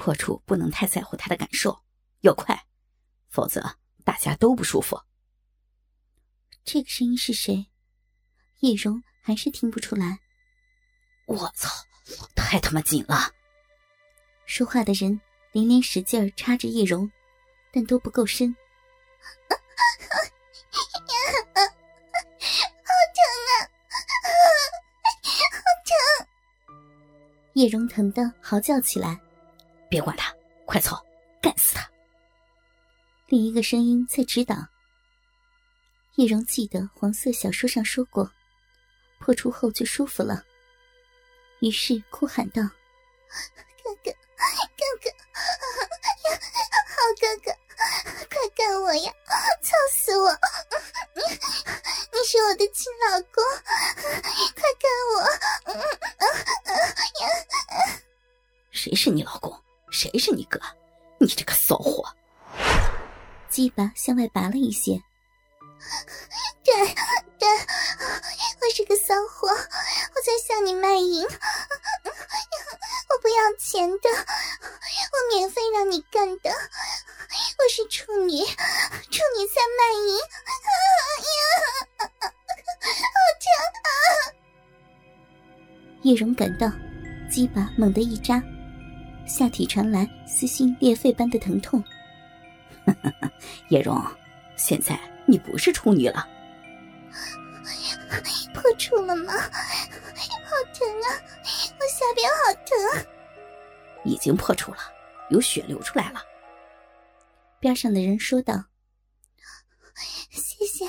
破处不能太在乎他的感受，要快，否则大家都不舒服。这个声音是谁？叶蓉还是听不出来。我操，太他妈紧了！说话的人连连使劲儿插着叶蓉，但都不够深。好疼啊。好疼叶荣疼得嚎叫起来：“别管他，快走，干死他！”另一个声音在指导。叶荣记得黄色小说上说过，破处后就舒服了，于是哭喊道：“哥哥，哥哥，好哥哥，快干我呀！操死我！你你是我的亲老公，快干我！” 呀谁是你老公？谁是你哥？你这个骚货！鸡巴向外拔了一些。对对，我是个骚货，我在向你卖淫，我不要钱的，我免费让你干的，我是处女，处女在卖淫。呀，好疼啊！叶荣感到鸡巴猛地一扎。下体传来撕心裂肺般的疼痛，叶蓉，现在你不是处女了，破处了吗？好疼啊！我下边好疼。已经破处了，有血流出来了。边上的人说道：“谢谢，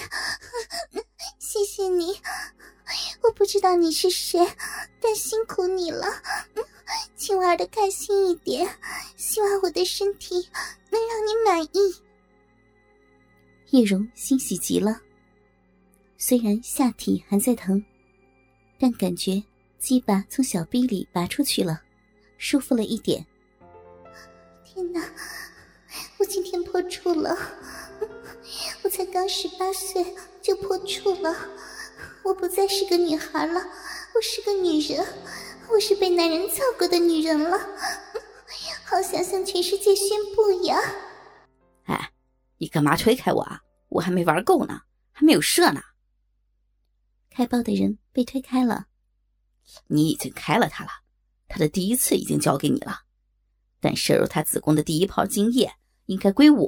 谢谢你。我不知道你是谁，但辛苦你了。”请玩的开心一点，希望我的身体能让你满意。叶蓉欣喜极了，虽然下体还在疼，但感觉鸡巴从小臂里拔出去了，舒服了一点。天哪，我今天破处了！我才刚十八岁就破处了，我不再是个女孩了，我是个女人。我是被男人操过的女人了，好想向全世界宣布呀！哎，你干嘛推开我啊？我还没玩够呢，还没有射呢。开包的人被推开了。你已经开了他了，他的第一次已经交给你了，但射入他子宫的第一泡精液应该归我。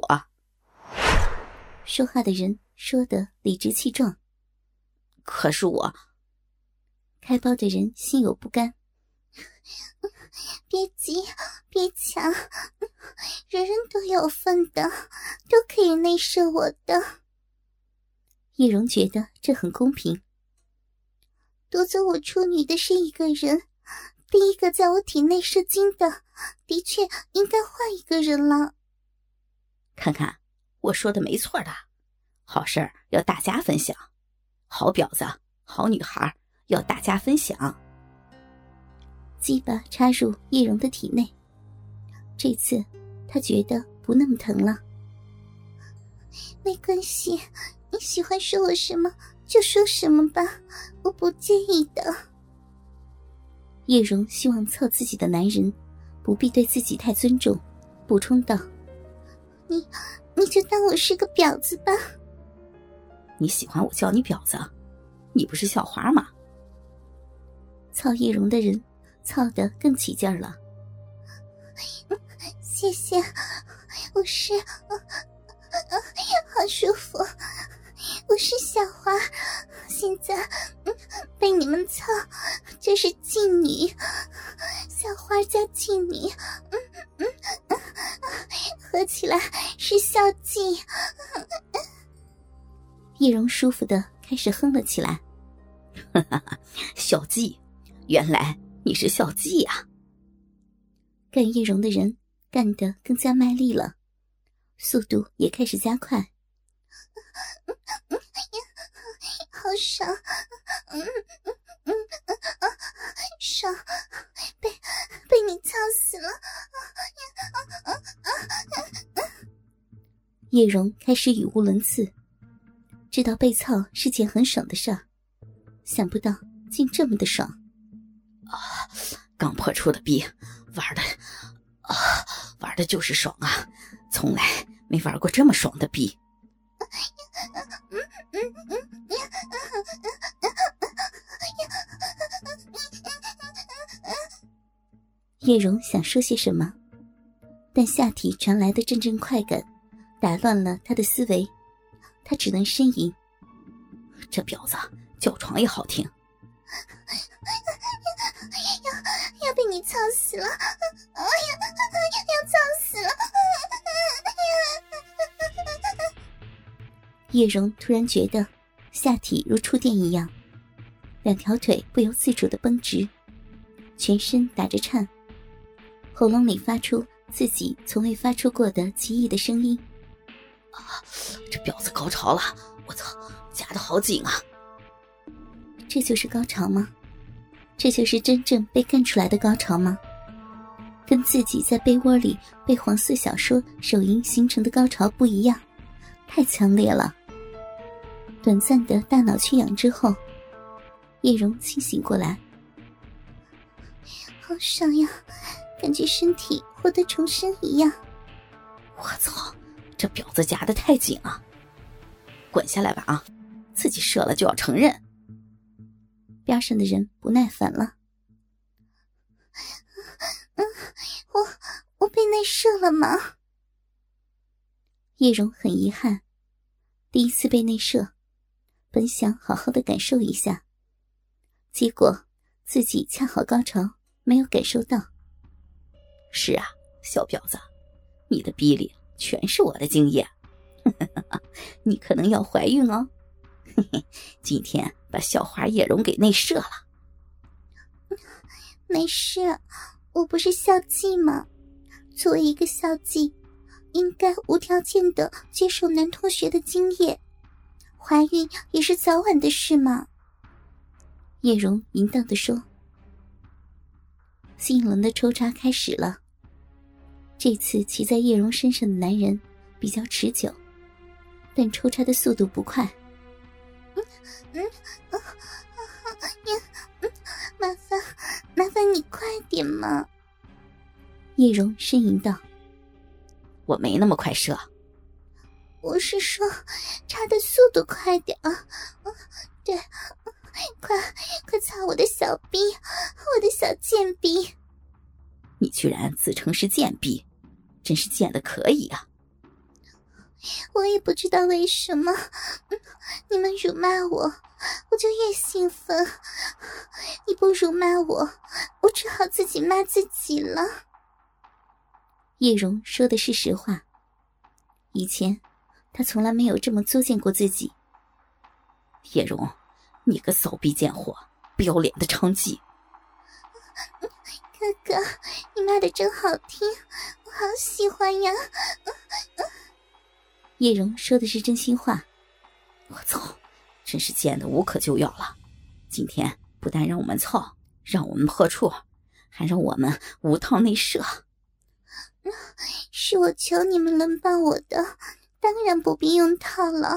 说话的人说的理直气壮。可是我……开包的人心有不甘。别急，别抢，人人都有份的，都可以内射我的。叶蓉觉得这很公平。夺走我处女的是一个人，第一个在我体内射精的，的确应该换一个人了。看看，我说的没错的，好事要大家分享，好婊子、好女孩要大家分享。鸡巴插入叶蓉的体内，这次他觉得不那么疼了。没关系，你喜欢说我什么就说什么吧，我不介意的。叶蓉希望操自己的男人不必对自己太尊重，补充道：“你你就当我是个婊子吧。你喜欢我叫你婊子，你不是校花吗？”操叶蓉的人。操的更起劲了，谢谢，我是，好舒服，我是小花，现在被你们操，这是妓女，小花加妓女，嗯嗯，合起来是小妓。易容舒服的开始哼了起来，哈哈哈，校妓，原来。你是小妓呀！干叶蓉的人干得更加卖力了，速度也开始加快。好爽，爽，被被你操死了！叶蓉开始语无伦次，知道被操是件很爽的事儿，想不到竟这么的爽。啊，刚破处的逼，玩的啊！玩的就是爽啊，从来没玩过这么爽的逼。叶蓉想说些什么，但下体传来的阵阵快感打乱了他的思维，他只能呻吟：“这婊子叫床也好听。”你操死了！哎呀，要操死了！叶蓉突然觉得下体如触电一样，两条腿不由自主的绷直，全身打着颤，喉咙里发出自己从未发出过的奇异的声音。啊，这婊子高潮了！我操，夹的好紧啊！这就是高潮吗？这就是真正被干出来的高潮吗？跟自己在被窝里被黄色小说手淫形成的高潮不一样，太强烈了。短暂的大脑缺氧之后，叶蓉清醒过来，好爽呀，感觉身体获得重生一样。我操，这婊子夹的太紧了，滚下来吧啊！自己射了就要承认。边上的人不耐烦了。嗯，我我被内射了吗？叶蓉很遗憾，第一次被内射，本想好好的感受一下，结果自己恰好高潮，没有感受到。是啊，小婊子，你的逼里全是我的精液，你可能要怀孕哦。嘿嘿，今天把校花叶蓉给内射了。没事，我不是校妓吗？作为一个校妓，应该无条件的接受男同学的精液，怀孕也是早晚的事嘛。叶蓉淫荡的说。新一轮的抽插开始了。这次骑在叶蓉身上的男人比较持久，但抽插的速度不快。嗯，啊嗯，麻烦麻烦你快点嘛！叶蓉呻吟道：“我没那么快射。”我是说，插的速度快点啊！对，快快擦我的小逼，我的小贱逼！你居然自称是贱逼，真是贱的可以啊！我也不知道为什么，你们辱骂我，我就越兴奋。你不辱骂我，我只好自己骂自己了。叶蓉说的是实话。以前，她从来没有这么作践过自己。叶蓉，你个骚逼贱货，不要脸的娼妓！哥哥，你骂的真好听，我好喜欢呀！叶蓉说的是真心话。我操，真是贱的无可救药了！今天不但让我们操，让我们破处，还让我们无套内射。是我求你们轮帮我的，当然不必用套了。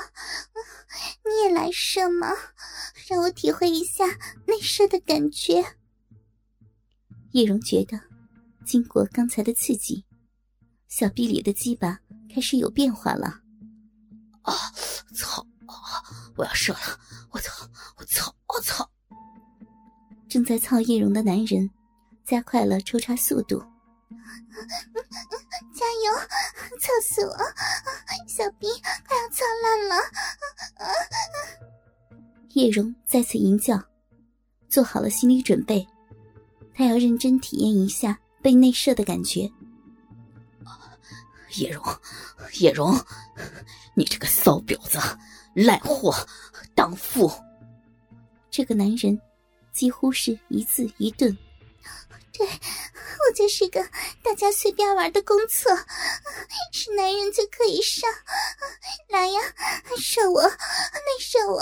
你也来射吗？让我体会一下内射的感觉。叶蓉觉得，经过刚才的刺激，小臂里的鸡巴开始有变化了。啊！操！我要射了！我操！我操！我操！正在操叶蓉的男人加快了抽插速度。加油！操死我！小兵快要操烂了！叶蓉再次吟叫，做好了心理准备，她要认真体验一下被内射的感觉。叶蓉，叶蓉，你这个骚婊子、烂货、荡妇！这个男人几乎是一字一顿。对，我就是个大家随便玩的公厕，是男人就可以上。来呀，射我，内射我！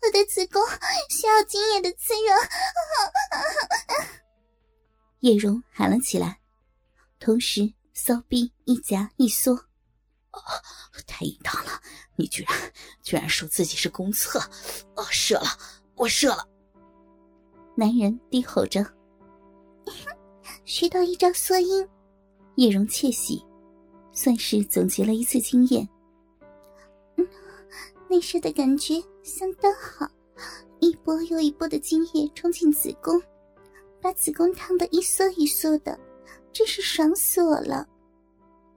我的子宫需要精液的滋润。叶蓉喊了起来，同时。骚逼一夹一缩，啊！太淫荡了！你居然居然说自己是公厕！哦！射了，我射了！男人低吼着，学到一招缩阴，叶蓉窃喜，算是总结了一次经验。嗯，内射的感觉相当好，一波又一波的精液冲进子宫，把子宫烫得一缩一缩的，真是爽死我了。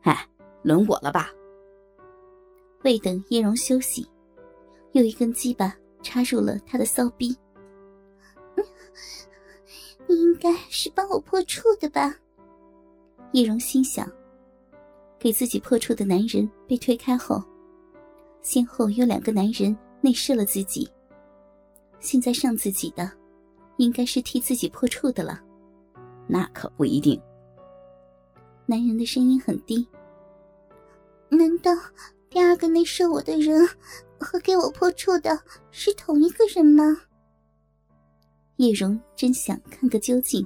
哎，轮我了吧？未等叶蓉休息，又一根鸡巴插入了他的骚逼。你应该是帮我破处的吧？叶蓉心想，给自己破处的男人被推开后，先后有两个男人内射了自己。现在上自己的，应该是替自己破处的了。那可不一定。男人的声音很低。难道？第二个内射我的人和给我破处的是同一个人吗？叶蓉真想看个究竟。